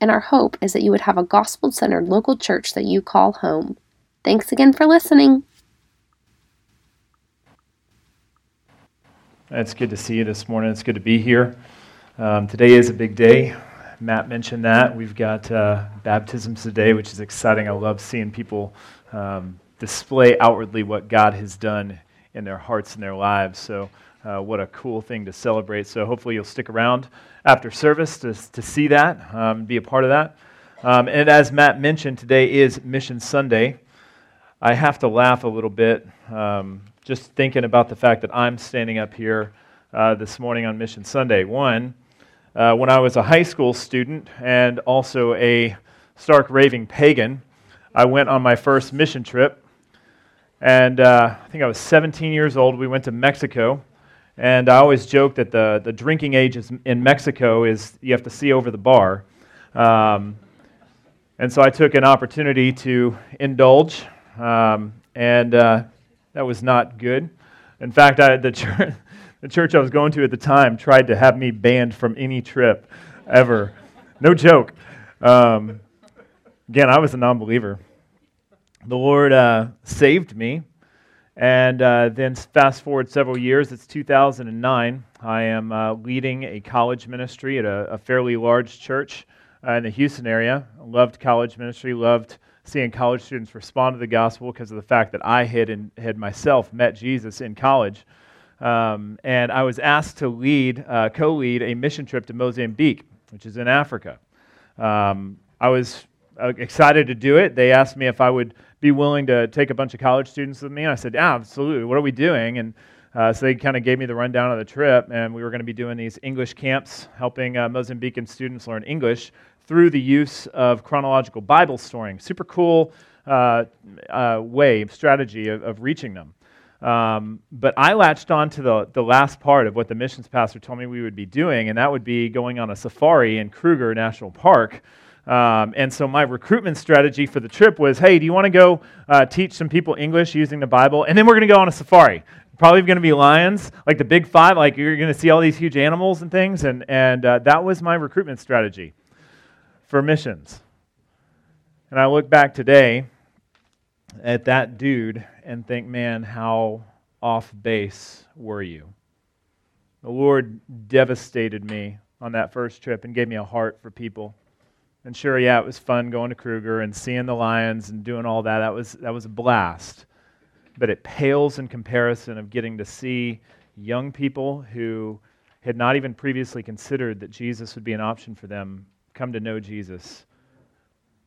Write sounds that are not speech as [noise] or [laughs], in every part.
and our hope is that you would have a gospel centered local church that you call home. Thanks again for listening. It's good to see you this morning. It's good to be here. Um, today is a big day. Matt mentioned that. We've got uh, baptisms today, which is exciting. I love seeing people um, display outwardly what God has done in their hearts and their lives. So, uh, what a cool thing to celebrate. So, hopefully, you'll stick around after service to, to see that, um, be a part of that. Um, and as Matt mentioned, today is Mission Sunday. I have to laugh a little bit um, just thinking about the fact that I'm standing up here uh, this morning on Mission Sunday. One, uh, when I was a high school student and also a stark raving pagan, I went on my first mission trip and uh, I think I was 17 years old. We went to Mexico. And I always joke that the, the drinking age in Mexico is you have to see over the bar. Um, and so I took an opportunity to indulge, um, and uh, that was not good. In fact, I, the, church, [laughs] the church I was going to at the time tried to have me banned from any trip ever. No joke. Um, again, I was a non believer the Lord uh, saved me. And uh, then fast forward several years, it's 2009. I am uh, leading a college ministry at a, a fairly large church uh, in the Houston area. Loved college ministry, loved seeing college students respond to the gospel because of the fact that I had, in, had myself met Jesus in college. Um, and I was asked to lead, uh, co lead a mission trip to Mozambique, which is in Africa. Um, I was uh, excited to do it. They asked me if I would be willing to take a bunch of college students with me. And I said, yeah, absolutely. What are we doing? And uh, so they kind of gave me the rundown of the trip, and we were going to be doing these English camps, helping uh, Mozambican students learn English through the use of chronological Bible storying. Super cool uh, uh way, strategy of, of reaching them. Um, but I latched on to the, the last part of what the missions pastor told me we would be doing, and that would be going on a safari in Kruger National Park um, and so my recruitment strategy for the trip was hey, do you want to go uh, teach some people English using the Bible? And then we're going to go on a safari. Probably going to be lions, like the big five, like you're going to see all these huge animals and things. And, and uh, that was my recruitment strategy for missions. And I look back today at that dude and think, man, how off base were you? The Lord devastated me on that first trip and gave me a heart for people. And sure, yeah, it was fun going to Kruger and seeing the lions and doing all that. That was, that was a blast. But it pales in comparison of getting to see young people who had not even previously considered that Jesus would be an option for them come to know Jesus.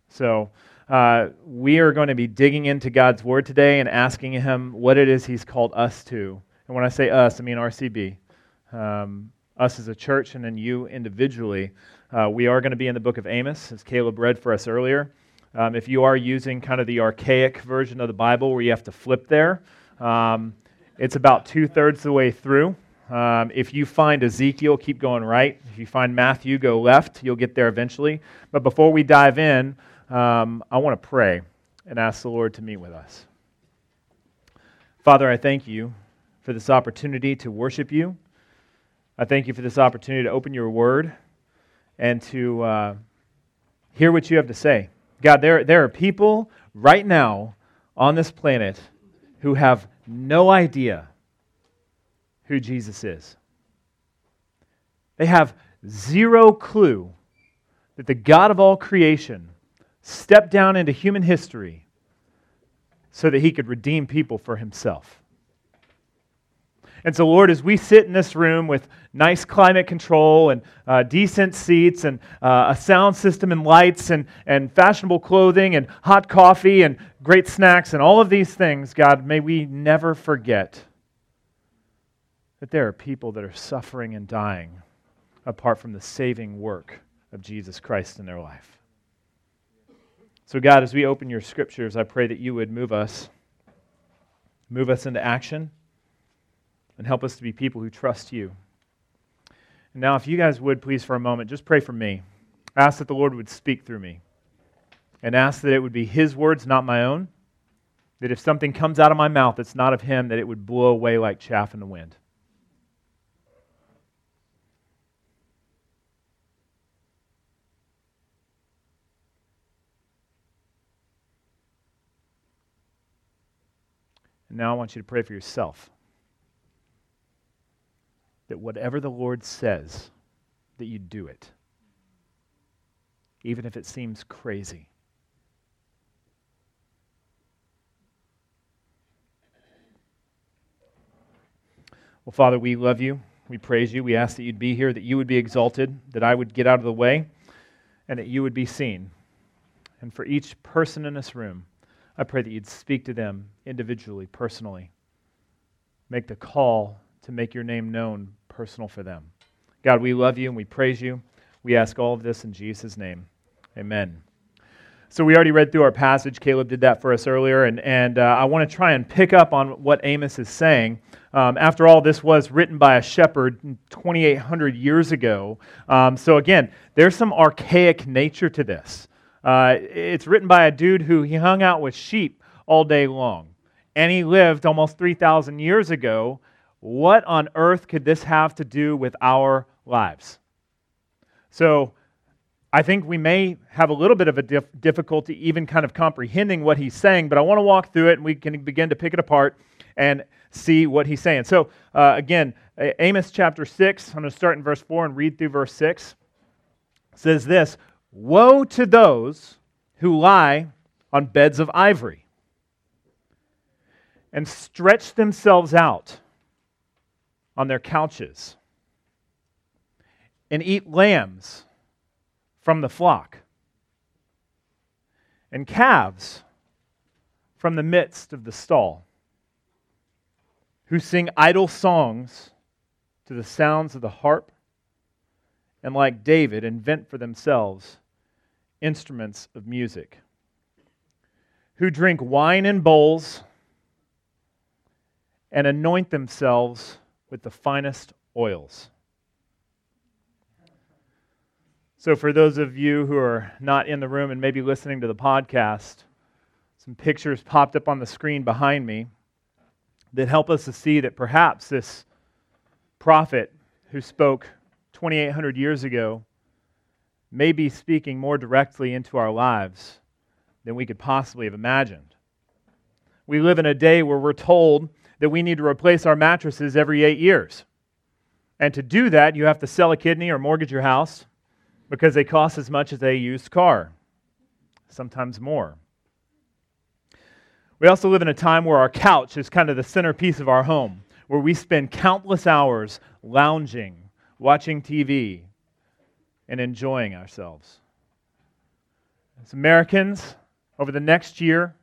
So, uh, we are going to be digging into God's Word today and asking Him what it is He's called us to. And when I say us, I mean RCB, um, us as a church, and then you individually. Uh, we are going to be in the book of Amos, as Caleb read for us earlier. Um, if you are using kind of the archaic version of the Bible where you have to flip there, um, it's about two thirds the way through. Um, if you find Ezekiel, keep going right. If you find Matthew, go left. You'll get there eventually. But before we dive in, um, I want to pray and ask the Lord to meet with us. Father, I thank you for this opportunity to worship you. I thank you for this opportunity to open your word and to uh, hear what you have to say. God, there, there are people right now on this planet who have no idea who Jesus is. They have zero clue that the God of all creation stepped down into human history so that he could redeem people for himself. And so, Lord, as we sit in this room with nice climate control and uh, decent seats and uh, a sound system and lights and, and fashionable clothing and hot coffee and great snacks and all of these things, God, may we never forget that there are people that are suffering and dying apart from the saving work of Jesus Christ in their life. So, God, as we open your scriptures, I pray that you would move us, move us into action, and help us to be people who trust you. And now, if you guys would please, for a moment, just pray for me. Ask that the Lord would speak through me, and ask that it would be his words, not my own. That if something comes out of my mouth that's not of him, that it would blow away like chaff in the wind. And now I want you to pray for yourself. That whatever the Lord says, that you do it. Even if it seems crazy. Well, Father, we love you. We praise you. We ask that you'd be here, that you would be exalted, that I would get out of the way, and that you would be seen. And for each person in this room, I pray that you'd speak to them individually, personally. Make the call to make your name known personal for them. God, we love you and we praise you. We ask all of this in Jesus' name. Amen. So, we already read through our passage. Caleb did that for us earlier, and, and uh, I want to try and pick up on what Amos is saying. Um, after all, this was written by a shepherd 2,800 years ago. Um, so, again, there's some archaic nature to this. Uh, it's written by a dude who he hung out with sheep all day long. And he lived almost 3,000 years ago. What on earth could this have to do with our lives? So, I think we may have a little bit of a dif- difficulty even kind of comprehending what he's saying, but I want to walk through it and we can begin to pick it apart and see what he's saying. So, uh, again, Amos chapter 6, I'm going to start in verse 4 and read through verse 6. It says this Woe to those who lie on beds of ivory and stretch themselves out on their couches and eat lambs from the flock and calves from the midst of the stall, who sing idle songs to the sounds of the harp, and like David, invent for themselves instruments of music, who drink wine in bowls and anoint themselves with the finest oils. So, for those of you who are not in the room and maybe listening to the podcast, some pictures popped up on the screen behind me that help us to see that perhaps this prophet who spoke 2,800 years ago may be speaking more directly into our lives than we could possibly have imagined. We live in a day where we're told that we need to replace our mattresses every eight years. And to do that, you have to sell a kidney or mortgage your house because they cost as much as a used car, sometimes more. We also live in a time where our couch is kind of the centerpiece of our home, where we spend countless hours lounging, watching TV, and enjoying ourselves. As Americans, over the next year,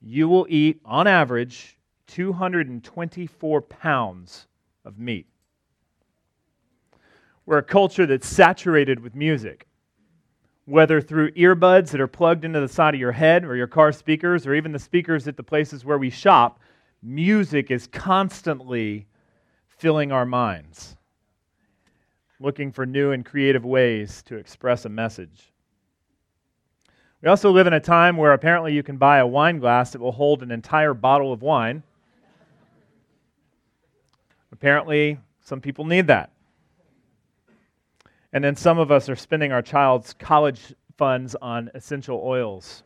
you will eat, on average, 224 pounds of meat. We're a culture that's saturated with music, whether through earbuds that are plugged into the side of your head or your car speakers or even the speakers at the places where we shop. Music is constantly filling our minds looking for new and creative ways to express a message. We also live in a time where apparently you can buy a wine glass that will hold an entire bottle of wine. Apparently, some people need that. And then some of us are spending our child's college funds on essential oils.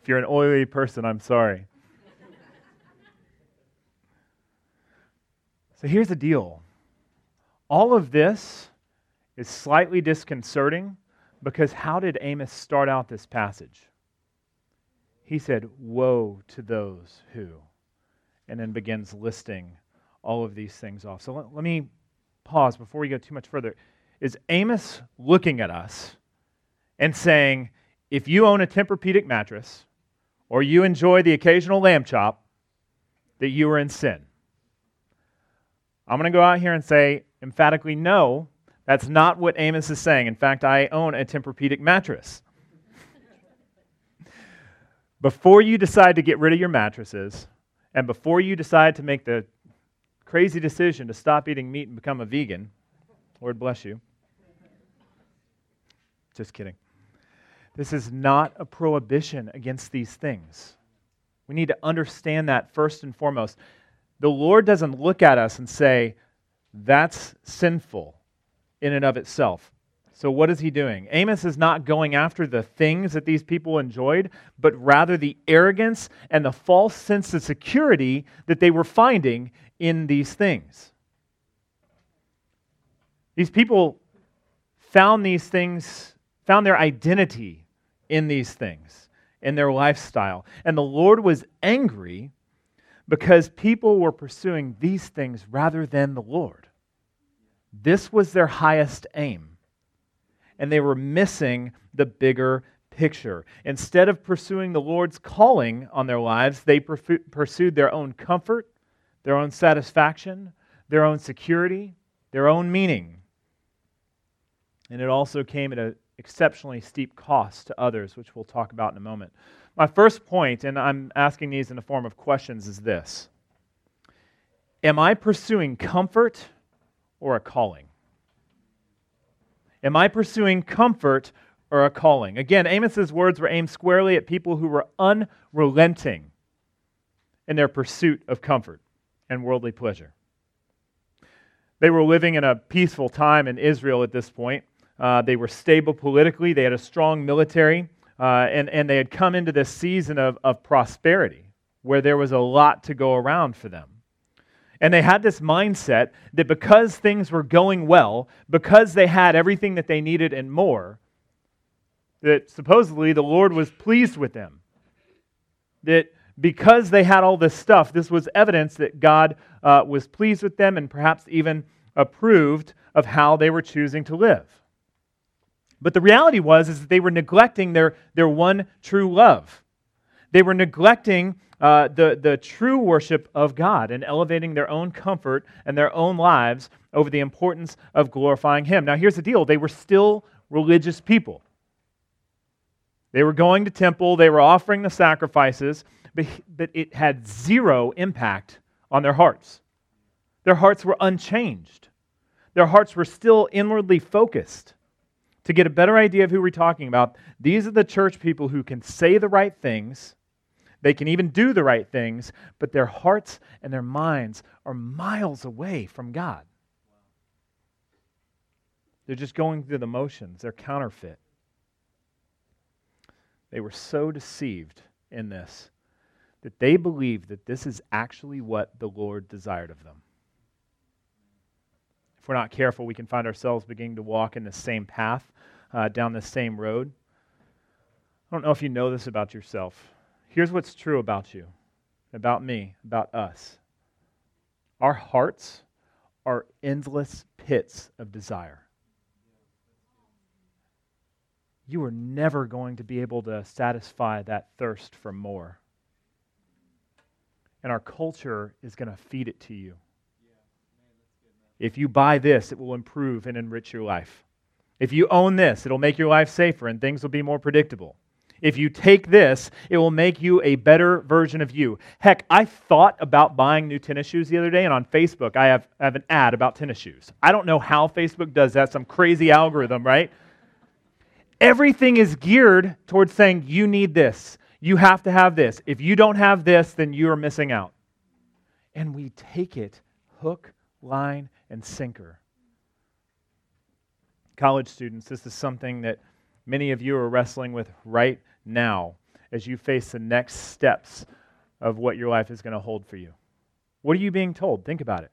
If you're an oily person, I'm sorry. so here's the deal all of this is slightly disconcerting because how did Amos start out this passage? He said, Woe to those who, and then begins listing all of these things off. So let, let me pause before we go too much further. Is Amos looking at us and saying, if you own a Tempur-Pedic mattress or you enjoy the occasional lamb chop, that you are in sin? I'm going to go out here and say, emphatically no. That's not what Amos is saying. In fact, I own a Tempur-Pedic mattress. [laughs] before you decide to get rid of your mattresses and before you decide to make the crazy decision to stop eating meat and become a vegan, Lord bless you. Just kidding. This is not a prohibition against these things. We need to understand that first and foremost. The Lord doesn't look at us and say, that's sinful in and of itself. So, what is he doing? Amos is not going after the things that these people enjoyed, but rather the arrogance and the false sense of security that they were finding in these things. These people found these things, found their identity in these things, in their lifestyle. And the Lord was angry because people were pursuing these things rather than the Lord. This was their highest aim and they were missing the bigger picture. Instead of pursuing the Lord's calling on their lives, they pursued their own comfort, their own satisfaction, their own security, their own meaning. And it also came at an exceptionally steep cost to others, which we'll talk about in a moment. My first point, and I'm asking these in the form of questions, is this Am I pursuing comfort or a calling? Am I pursuing comfort or a calling? Again, Amos's words were aimed squarely at people who were unrelenting in their pursuit of comfort and worldly pleasure. They were living in a peaceful time in Israel at this point. Uh, they were stable politically, they had a strong military, uh, and, and they had come into this season of, of prosperity where there was a lot to go around for them. And they had this mindset that because things were going well, because they had everything that they needed and more, that supposedly the Lord was pleased with them. That because they had all this stuff, this was evidence that God uh, was pleased with them and perhaps even approved of how they were choosing to live. But the reality was is that they were neglecting their, their one true love. They were neglecting uh, the, the true worship of God and elevating their own comfort and their own lives over the importance of glorifying Him. Now, here's the deal they were still religious people. They were going to temple, they were offering the sacrifices, but, but it had zero impact on their hearts. Their hearts were unchanged. Their hearts were still inwardly focused. To get a better idea of who we're talking about, these are the church people who can say the right things they can even do the right things, but their hearts and their minds are miles away from God. They're just going through the motions, they're counterfeit. They were so deceived in this that they believed that this is actually what the Lord desired of them. If we're not careful, we can find ourselves beginning to walk in the same path, uh, down the same road. I don't know if you know this about yourself. Here's what's true about you, about me, about us. Our hearts are endless pits of desire. You are never going to be able to satisfy that thirst for more. And our culture is going to feed it to you. If you buy this, it will improve and enrich your life. If you own this, it'll make your life safer and things will be more predictable. If you take this, it will make you a better version of you. Heck, I thought about buying new tennis shoes the other day, and on Facebook, I have, I have an ad about tennis shoes. I don't know how Facebook does that, some crazy algorithm, right? Everything is geared towards saying, you need this. You have to have this. If you don't have this, then you are missing out. And we take it hook, line, and sinker. College students, this is something that many of you are wrestling with right now as you face the next steps of what your life is going to hold for you. What are you being told? Think about it.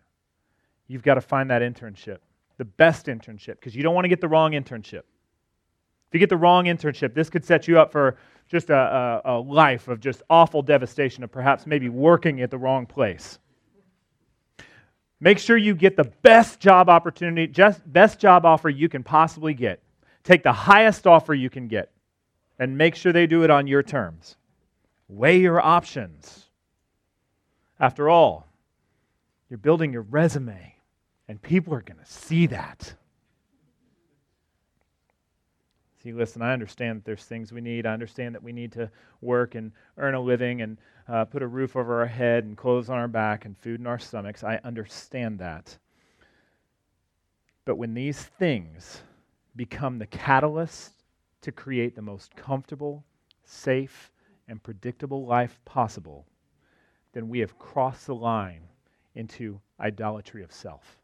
You've got to find that internship, the best internship, because you don't want to get the wrong internship. If you get the wrong internship, this could set you up for just a, a, a life of just awful devastation of perhaps maybe working at the wrong place. Make sure you get the best job opportunity, just best job offer you can possibly get. Take the highest offer you can get and make sure they do it on your terms. Weigh your options. After all, you're building your resume, and people are going to see that. See, listen, I understand that there's things we need. I understand that we need to work and earn a living and uh, put a roof over our head and clothes on our back and food in our stomachs. I understand that. But when these things become the catalyst to create the most comfortable, safe, and predictable life possible, then we have crossed the line into idolatry of self.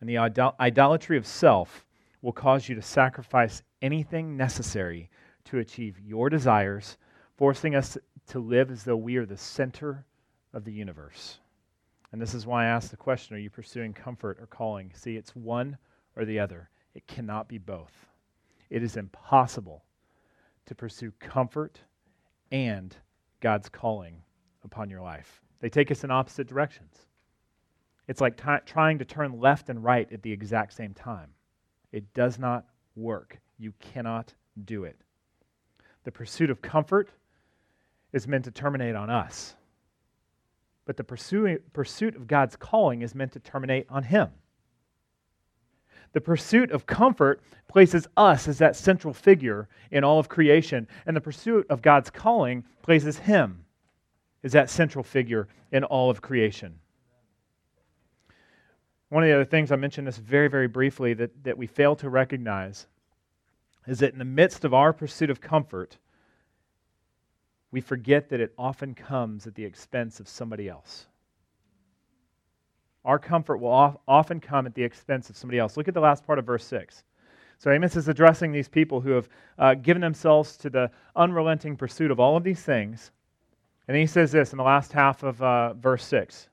And the idol- idolatry of self will cause you to sacrifice anything necessary to achieve your desires, forcing us to live as though we are the center of the universe. And this is why I asked the question Are you pursuing comfort or calling? See, it's one or the other, it cannot be both. It is impossible to pursue comfort and God's calling upon your life. They take us in opposite directions. It's like t- trying to turn left and right at the exact same time. It does not work. You cannot do it. The pursuit of comfort is meant to terminate on us, but the pursuit of God's calling is meant to terminate on Him. The pursuit of comfort places us as that central figure in all of creation, and the pursuit of God's calling places Him as that central figure in all of creation. One of the other things, I mentioned this very, very briefly, that, that we fail to recognize is that in the midst of our pursuit of comfort, we forget that it often comes at the expense of somebody else. Our comfort will often come at the expense of somebody else. Look at the last part of verse 6. So Amos is addressing these people who have uh, given themselves to the unrelenting pursuit of all of these things. And he says this in the last half of uh, verse 6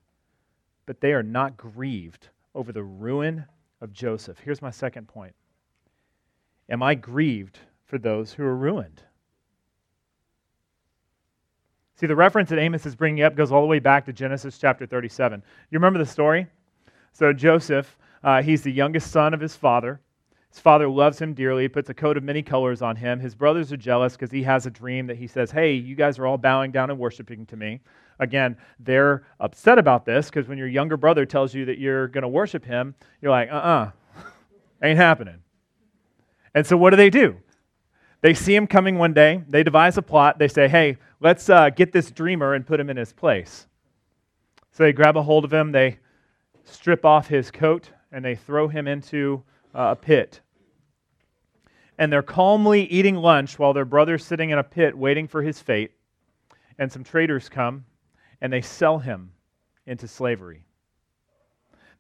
But they are not grieved over the ruin of Joseph. Here's my second point Am I grieved for those who are ruined? See, the reference that Amos is bringing up goes all the way back to Genesis chapter 37. You remember the story? So, Joseph, uh, he's the youngest son of his father. His father loves him dearly, he puts a coat of many colors on him. His brothers are jealous because he has a dream that he says, Hey, you guys are all bowing down and worshiping to me. Again, they're upset about this because when your younger brother tells you that you're going to worship him, you're like, Uh uh-uh, uh, [laughs] ain't happening. And so what do they do? They see him coming one day. They devise a plot. They say, Hey, let's uh, get this dreamer and put him in his place. So they grab a hold of him, they strip off his coat, and they throw him into uh, a pit and they're calmly eating lunch while their brother's sitting in a pit waiting for his fate. And some traders come and they sell him into slavery.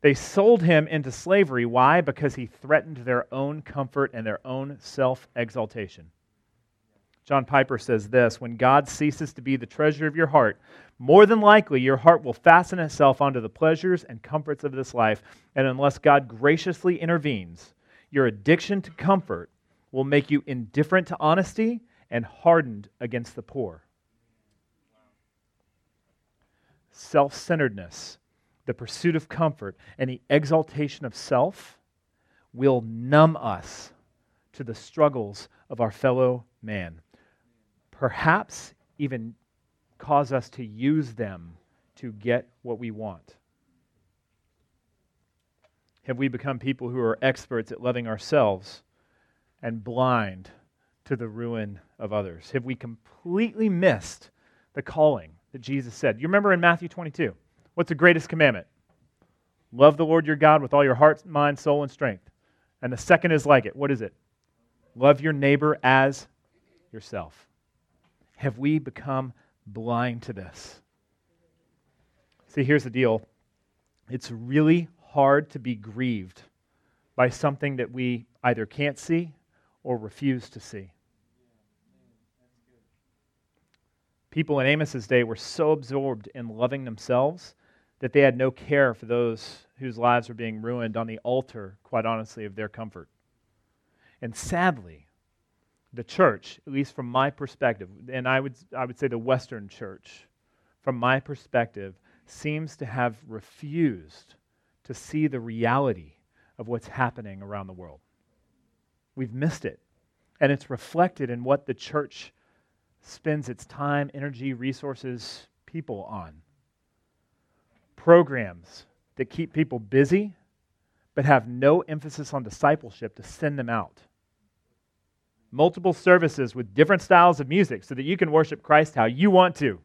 They sold him into slavery. Why? Because he threatened their own comfort and their own self exaltation. John Piper says this When God ceases to be the treasure of your heart, more than likely your heart will fasten itself onto the pleasures and comforts of this life. And unless God graciously intervenes, your addiction to comfort will make you indifferent to honesty and hardened against the poor. Self centeredness, the pursuit of comfort, and the exaltation of self will numb us to the struggles of our fellow man. Perhaps even cause us to use them to get what we want. Have we become people who are experts at loving ourselves and blind to the ruin of others? Have we completely missed the calling that Jesus said? You remember in Matthew 22, what's the greatest commandment? Love the Lord your God with all your heart, mind, soul, and strength. And the second is like it. What is it? Love your neighbor as yourself. Have we become blind to this? See, here's the deal it's really hard to be grieved by something that we either can't see or refuse to see. People in Amos's day were so absorbed in loving themselves that they had no care for those whose lives were being ruined on the altar, quite honestly, of their comfort. And sadly, the church, at least from my perspective, and I would, I would say the Western church, from my perspective, seems to have refused to see the reality of what's happening around the world. We've missed it. And it's reflected in what the church spends its time, energy, resources, people on. Programs that keep people busy, but have no emphasis on discipleship to send them out. Multiple services with different styles of music so that you can worship Christ how you want to.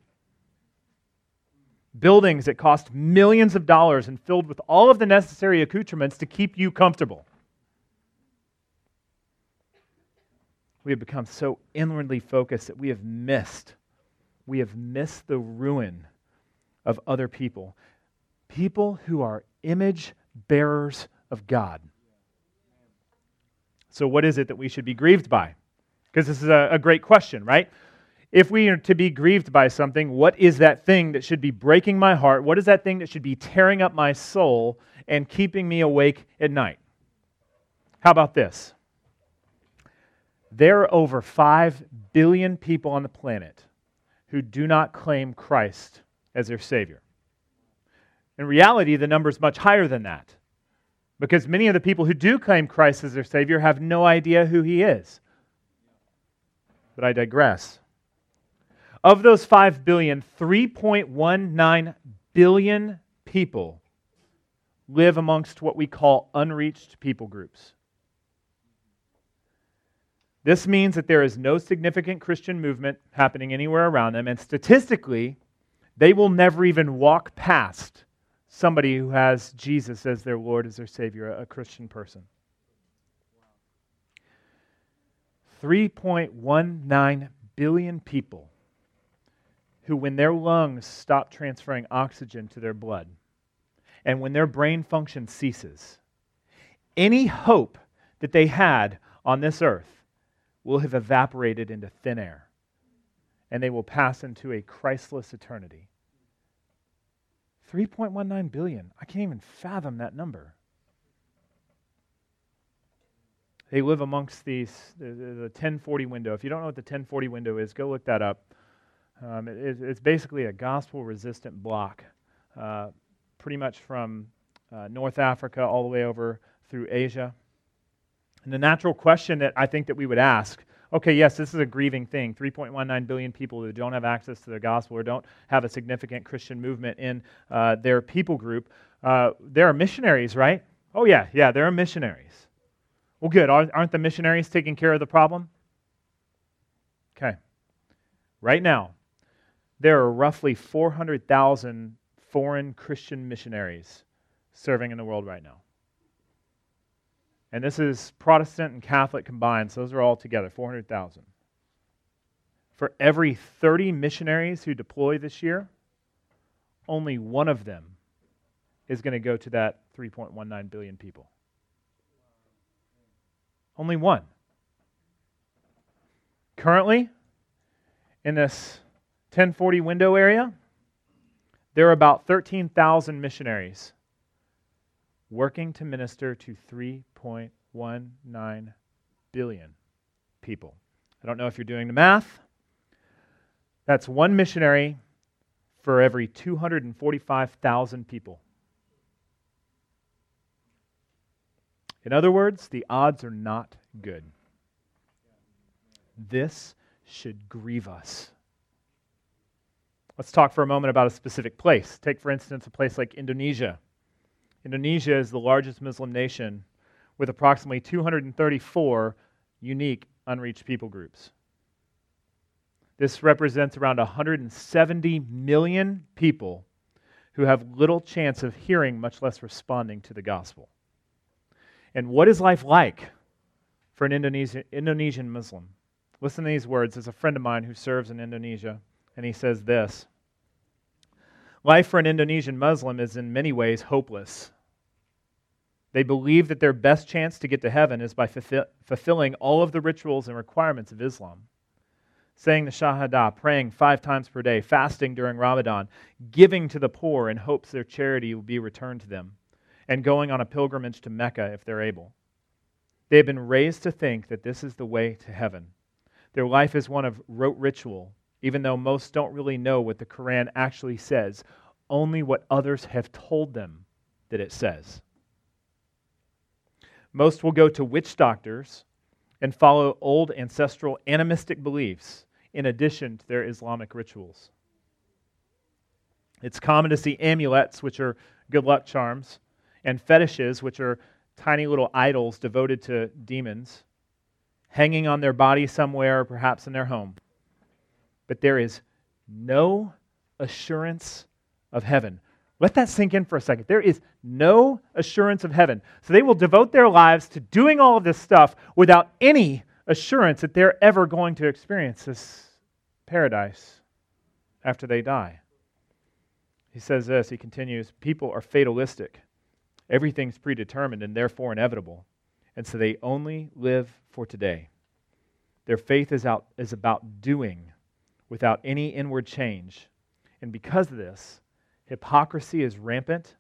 Buildings that cost millions of dollars and filled with all of the necessary accoutrements to keep you comfortable. We have become so inwardly focused that we have missed, we have missed the ruin of other people. People who are image bearers of God. So, what is it that we should be grieved by? Because this is a, a, great question, right? If we are to be grieved by something, what is that thing that should be breaking my heart? What is that thing that should be tearing up my soul and keeping me awake at night? How about this? There are over 5 billion people on the planet who do not claim Christ as their Savior. In reality, the number is much higher than that because many of the people who do claim Christ as their Savior have no idea who He is. But I digress. Of those 5 billion, 3.19 billion people live amongst what we call unreached people groups. This means that there is no significant Christian movement happening anywhere around them, and statistically, they will never even walk past somebody who has Jesus as their Lord, as their Savior, a Christian person. 3.19 billion people who, when their lungs stop transferring oxygen to their blood, and when their brain function ceases, any hope that they had on this earth will have evaporated into thin air, and they will pass into a Christless eternity. 3.19 billion. I can't even fathom that number. They live amongst these, the, the 1040 window. If you don't know what the 1040 window is, go look that up. Um, it, it's basically a gospel resistant block, uh, pretty much from uh, North Africa all the way over through Asia. And the natural question that I think that we would ask okay, yes, this is a grieving thing 3.19 billion people who don't have access to the gospel or don't have a significant Christian movement in uh, their people group. Uh, there are missionaries, right? Oh, yeah, yeah, there are missionaries. Well, good. Aren't the missionaries taking care of the problem? Okay. Right now, there are roughly 400,000 foreign Christian missionaries serving in the world right now. And this is Protestant and Catholic combined, so those are all together 400,000. For every 30 missionaries who deploy this year, only one of them is going to go to that 3.19 billion people. Only one. Currently, in this 1040 window area, there are about 13,000 missionaries working to minister to 3.19 billion people. I don't know if you're doing the math. That's one missionary for every 245,000 people. In other words, the odds are not good. This should grieve us. Let's talk for a moment about a specific place. Take, for instance, a place like Indonesia. Indonesia is the largest Muslim nation with approximately 234 unique unreached people groups. This represents around 170 million people who have little chance of hearing, much less responding to the gospel. And what is life like for an Indonesian, Indonesian Muslim? Listen to these words. There's a friend of mine who serves in Indonesia, and he says this Life for an Indonesian Muslim is in many ways hopeless. They believe that their best chance to get to heaven is by fulfilling all of the rituals and requirements of Islam. Saying the Shahada, praying five times per day, fasting during Ramadan, giving to the poor in hopes their charity will be returned to them, and going on a pilgrimage to Mecca if they're able. They have been raised to think that this is the way to heaven. Their life is one of rote ritual, even though most don't really know what the Quran actually says, only what others have told them that it says. Most will go to witch doctors and follow old ancestral animistic beliefs in addition to their Islamic rituals. It's common to see amulets, which are good luck charms, and fetishes, which are tiny little idols devoted to demons, hanging on their body somewhere, or perhaps in their home. But there is no assurance of heaven. Let that sink in for a second. There is no assurance of heaven. So they will devote their lives to doing all of this stuff without any assurance that they're ever going to experience this paradise after they die. He says this, he continues People are fatalistic. Everything's predetermined and therefore inevitable. And so they only live for today. Their faith is, out, is about doing without any inward change. And because of this, hypocrisy is rampant,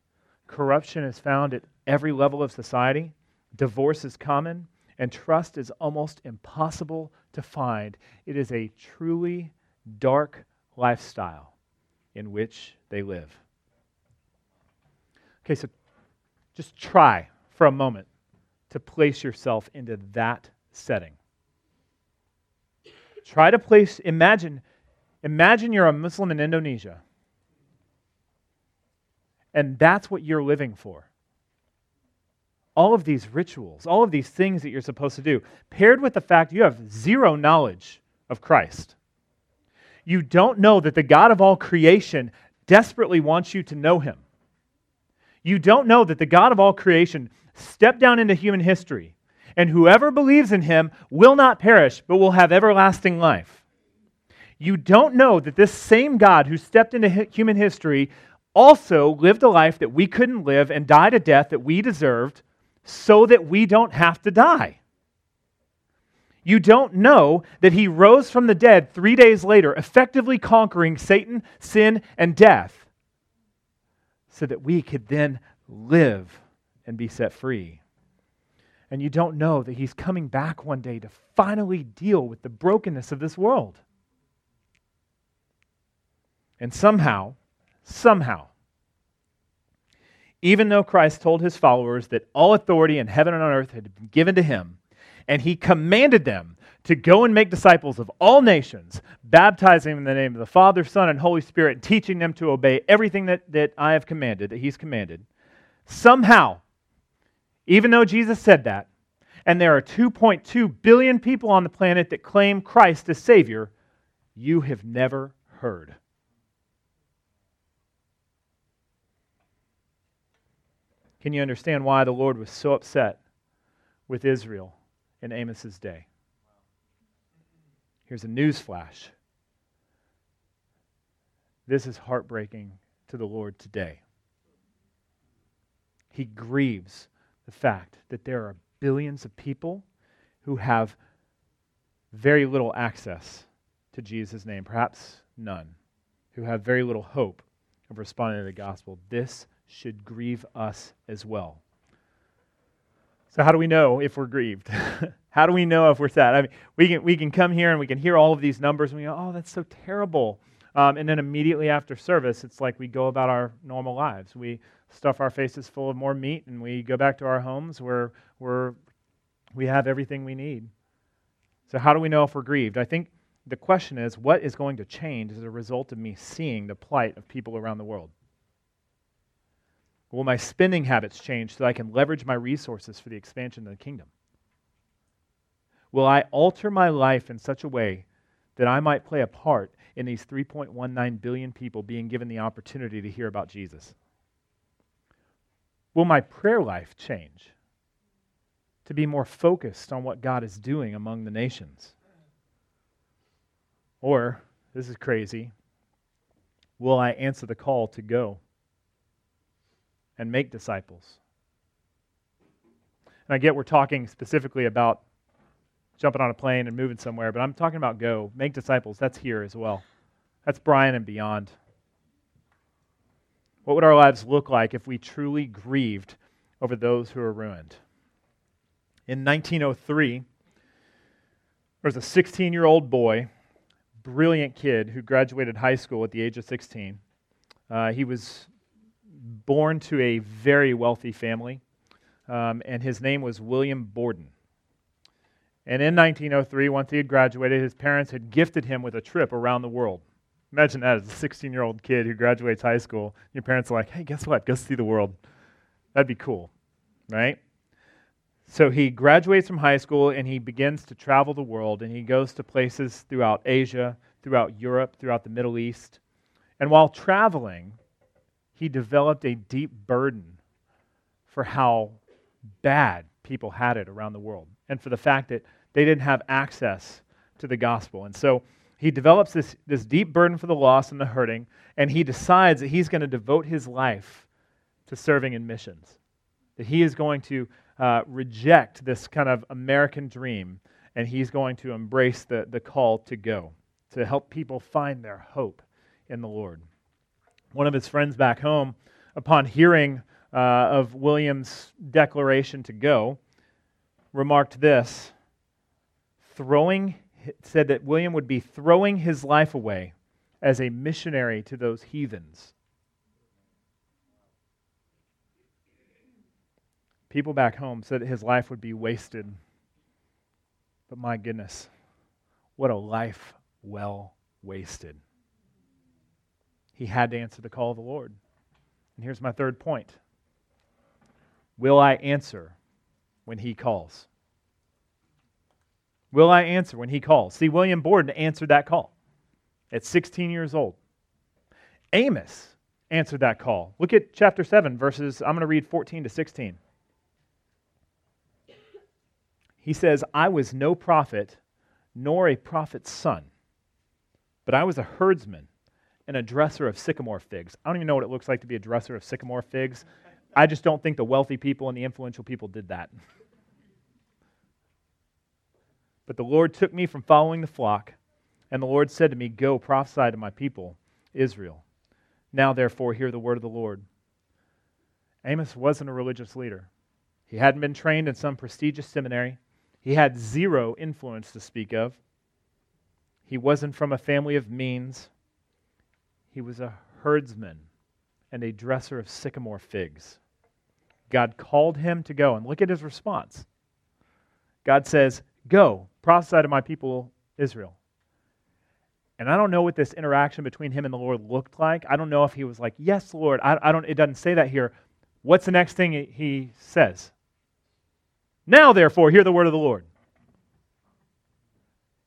corruption is found at every level of society, divorce is common, and trust is almost impossible to find. It is a truly dark lifestyle in which they live. Okay, so just try for a moment to place yourself into that setting. Try to place, imagine, imagine you're a Muslim in Indonesia. And that's what you're living for. All of these rituals, all of these things that you're supposed to do, paired with the fact you have zero knowledge of Christ. You don't know that the God of all creation desperately wants you to know him. You don't know that the God of all creation stepped down into human history, and whoever believes in him will not perish, but will have everlasting life. You don't know that this same God who stepped into human history also lived a life that we couldn't live and died a death that we deserved so that we don't have to die. You don't know that he rose from the dead three days later, effectively conquering Satan, sin, and death, so that we could then live and be set free. And you don't know that he's coming back one day to finally deal with the brokenness of this world. And somehow, somehow, even though Christ told his followers that all authority in heaven and on earth had been given to him, and he commanded them to go and make disciples of all nations, baptizing them in the name of the Father, Son, and Holy Spirit, teaching them to obey everything that, that I have commanded, that he's commanded. Somehow, even though Jesus said that, and there are 2.2 billion people on the planet that claim Christ as Savior, you have never heard. Can you understand why the Lord was so upset with Israel in Amos's day? Here's a news flash. This is heartbreaking to the Lord today. He grieves the fact that there are billions of people who have very little access to Jesus' name, perhaps none, who have very little hope of responding to the gospel. This should grieve us as well. So, how do we know if we're grieved? [laughs] how do we know if we're sad? I mean, we can, we can come here and we can hear all of these numbers and we go, oh, that's so terrible. Um, and then immediately after service, it's like we go about our normal lives. We stuff our faces full of more meat and we go back to our homes where we're, we have everything we need. So, how do we know if we're grieved? I think the question is what is going to change as a result of me seeing the plight of people around the world? Will my spending habits change so I can leverage my resources for the expansion of the kingdom? Will I alter my life in such a way that I might play a part in these 3.19 billion people being given the opportunity to hear about Jesus? Will my prayer life change to be more focused on what God is doing among the nations? Or, this is crazy, will I answer the call to go? And make disciples. And I get we're talking specifically about jumping on a plane and moving somewhere, but I'm talking about go, make disciples. That's here as well. That's Bryan and beyond. What would our lives look like if we truly grieved over those who are ruined? In 1903, there was a 16 year old boy, brilliant kid, who graduated high school at the age of 16. Uh, he was born to a very wealthy family, um, and his name was William Borden. And in 1903, once he had graduated, his parents had gifted him with a trip around the world. Imagine that as a 16 year old kid who graduates high school. Your parents are like, hey, guess what? Go see the world. That'd be cool, right? So he graduates from high school and he begins to travel the world and he goes to places throughout Asia, throughout Europe, throughout the Middle East. And while traveling, he developed a deep burden for how bad people had it around the world and for the fact that they didn't have access to the gospel. And so he develops this, this deep burden for the lost and the hurting, and he decides that he's going to devote his life to serving in missions. That he is going to uh, reject this kind of American dream, and he's going to embrace the, the call to go, to help people find their hope in the Lord. One of his friends back home, upon hearing uh, of William's declaration to go, remarked this throwing said that William would be throwing his life away as a missionary to those heathens. People back home said that his life would be wasted. But my goodness, what a life well wasted. He had to answer the call of the Lord. And here's my third point Will I answer when he calls? Will I answer when he calls? See, William Borden answered that call at 16 years old. Amos answered that call. Look at chapter 7, verses, I'm going to read 14 to 16. He says, I was no prophet, nor a prophet's son, but I was a herdsman and a dresser of sycamore figs. I don't even know what it looks like to be a dresser of sycamore figs. I just don't think the wealthy people and the influential people did that. But the Lord took me from following the flock, and the Lord said to me, Go prophesy to my people, Israel. Now, therefore, hear the word of the Lord. Amos wasn't a religious leader. He hadn't been trained in some prestigious seminary. He had zero influence to speak of. He wasn't from a family of means. He was a herdsman and a dresser of sycamore figs. God called him to go, and look at his response. God says, Go, prophesy to my people Israel. And I don't know what this interaction between him and the Lord looked like. I don't know if he was like, Yes, Lord. I, I don't, it doesn't say that here. What's the next thing he says? Now, therefore, hear the word of the Lord.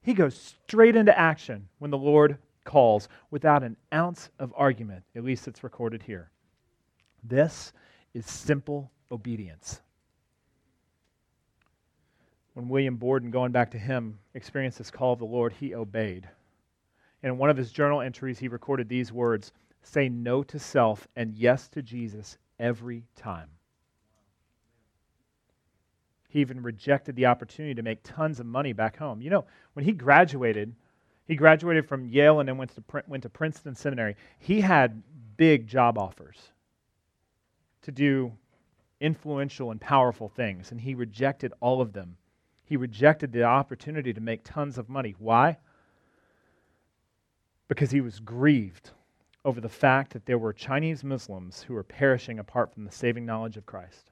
He goes straight into action when the Lord calls without an ounce of argument. At least it's recorded here. This is simple obedience when William Borden, going back to him, experienced this call of the Lord, he obeyed. And in one of his journal entries, he recorded these words Say no to self and yes to Jesus every time. He even rejected the opportunity to make tons of money back home. You know, when he graduated, he graduated from Yale and then went to, went to Princeton Seminary. He had big job offers to do influential and powerful things, and he rejected all of them he rejected the opportunity to make tons of money. Why? Because he was grieved over the fact that there were Chinese Muslims who were perishing apart from the saving knowledge of Christ.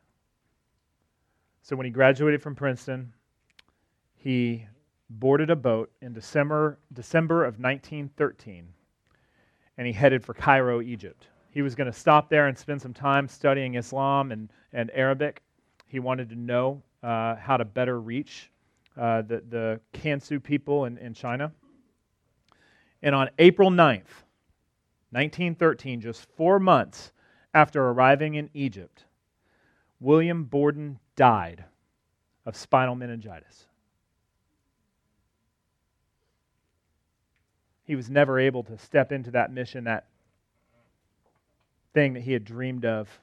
So when he graduated from Princeton, he boarded a boat in December, December of 1913 and he headed for Cairo, Egypt. He was going to stop there and spend some time studying Islam and, and Arabic. He wanted to know uh, how to better reach uh, the, the Kansu people in, in China. And on April 9th, 1913, just four months after arriving in Egypt, William Borden died of spinal meningitis. He was never able to step into that mission, that thing that he had dreamed of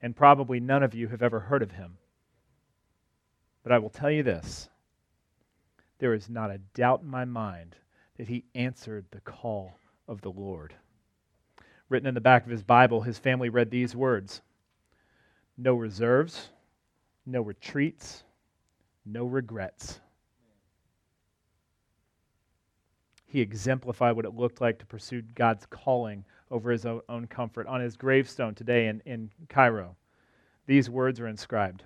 and probably none of you have ever heard of him. But I will tell you this there is not a doubt in my mind that he answered the call of the Lord. Written in the back of his Bible, his family read these words No reserves, no retreats, no regrets. he exemplified what it looked like to pursue God's calling over his own comfort. On his gravestone today in, in Cairo, these words are inscribed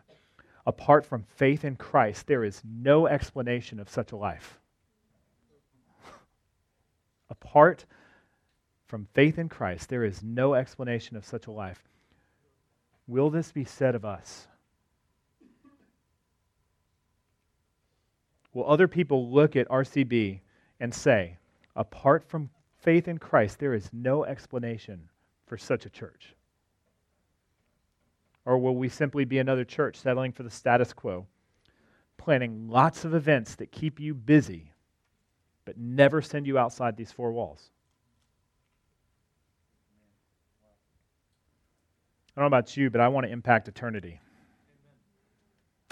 Apart from faith in Christ, there is no explanation of such a life. [laughs] Apart from faith in Christ, there is no explanation of such a life. Will this be said of us? Will other people look at RCB and say, apart from faith in Christ, there is no explanation for such a church? Or will we simply be another church settling for the status quo, planning lots of events that keep you busy, but never send you outside these four walls? I don't know about you, but I want to impact eternity.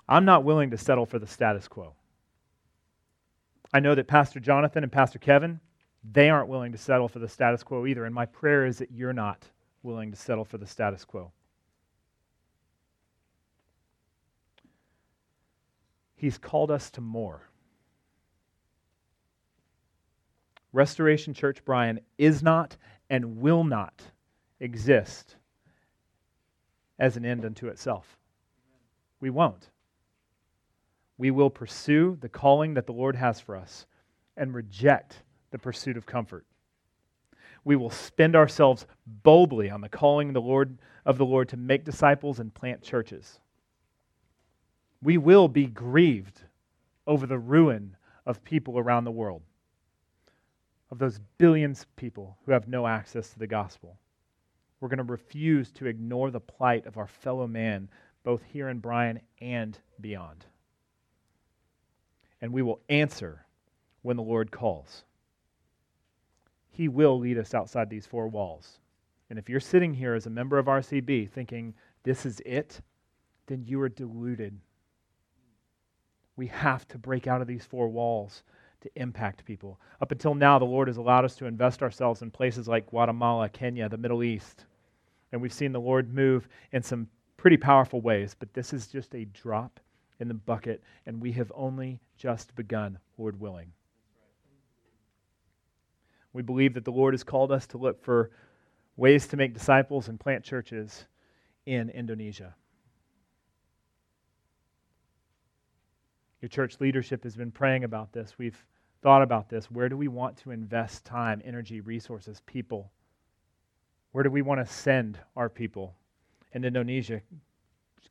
I'm not willing to settle for the status quo. I know that Pastor Jonathan and Pastor Kevin, they aren't willing to settle for the status quo either. And my prayer is that you're not willing to settle for the status quo. He's called us to more. Restoration Church Bryan is not and will not exist as an end unto itself. We won't we will pursue the calling that the Lord has for us and reject the pursuit of comfort. We will spend ourselves boldly on the calling the Lord, of the Lord to make disciples and plant churches. We will be grieved over the ruin of people around the world, of those billions of people who have no access to the gospel. We're going to refuse to ignore the plight of our fellow man, both here in Bryan and beyond and we will answer when the Lord calls. He will lead us outside these four walls. And if you're sitting here as a member of RCB thinking this is it, then you are deluded. We have to break out of these four walls to impact people. Up until now, the Lord has allowed us to invest ourselves in places like Guatemala, Kenya, the Middle East. And we've seen the Lord move in some pretty powerful ways, but this is just a drop in the bucket, and we have only just begun, Lord willing. We believe that the Lord has called us to look for ways to make disciples and plant churches in Indonesia. Your church leadership has been praying about this. We've thought about this. Where do we want to invest time, energy, resources, people? Where do we want to send our people? And Indonesia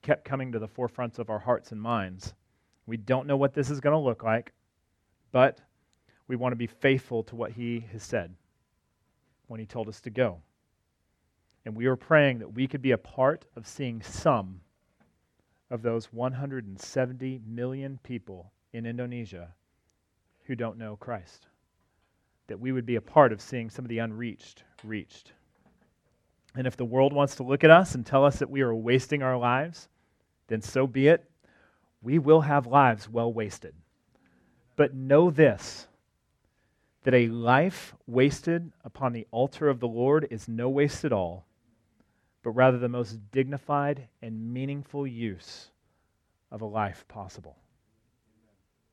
kept coming to the forefronts of our hearts and minds. We don't know what this is going to look like, but we want to be faithful to what He has said when He told us to go. And we are praying that we could be a part of seeing some of those 170 million people in Indonesia who don't know Christ. That we would be a part of seeing some of the unreached reached. And if the world wants to look at us and tell us that we are wasting our lives, then so be it. We will have lives well wasted. But know this that a life wasted upon the altar of the Lord is no waste at all, but rather the most dignified and meaningful use of a life possible.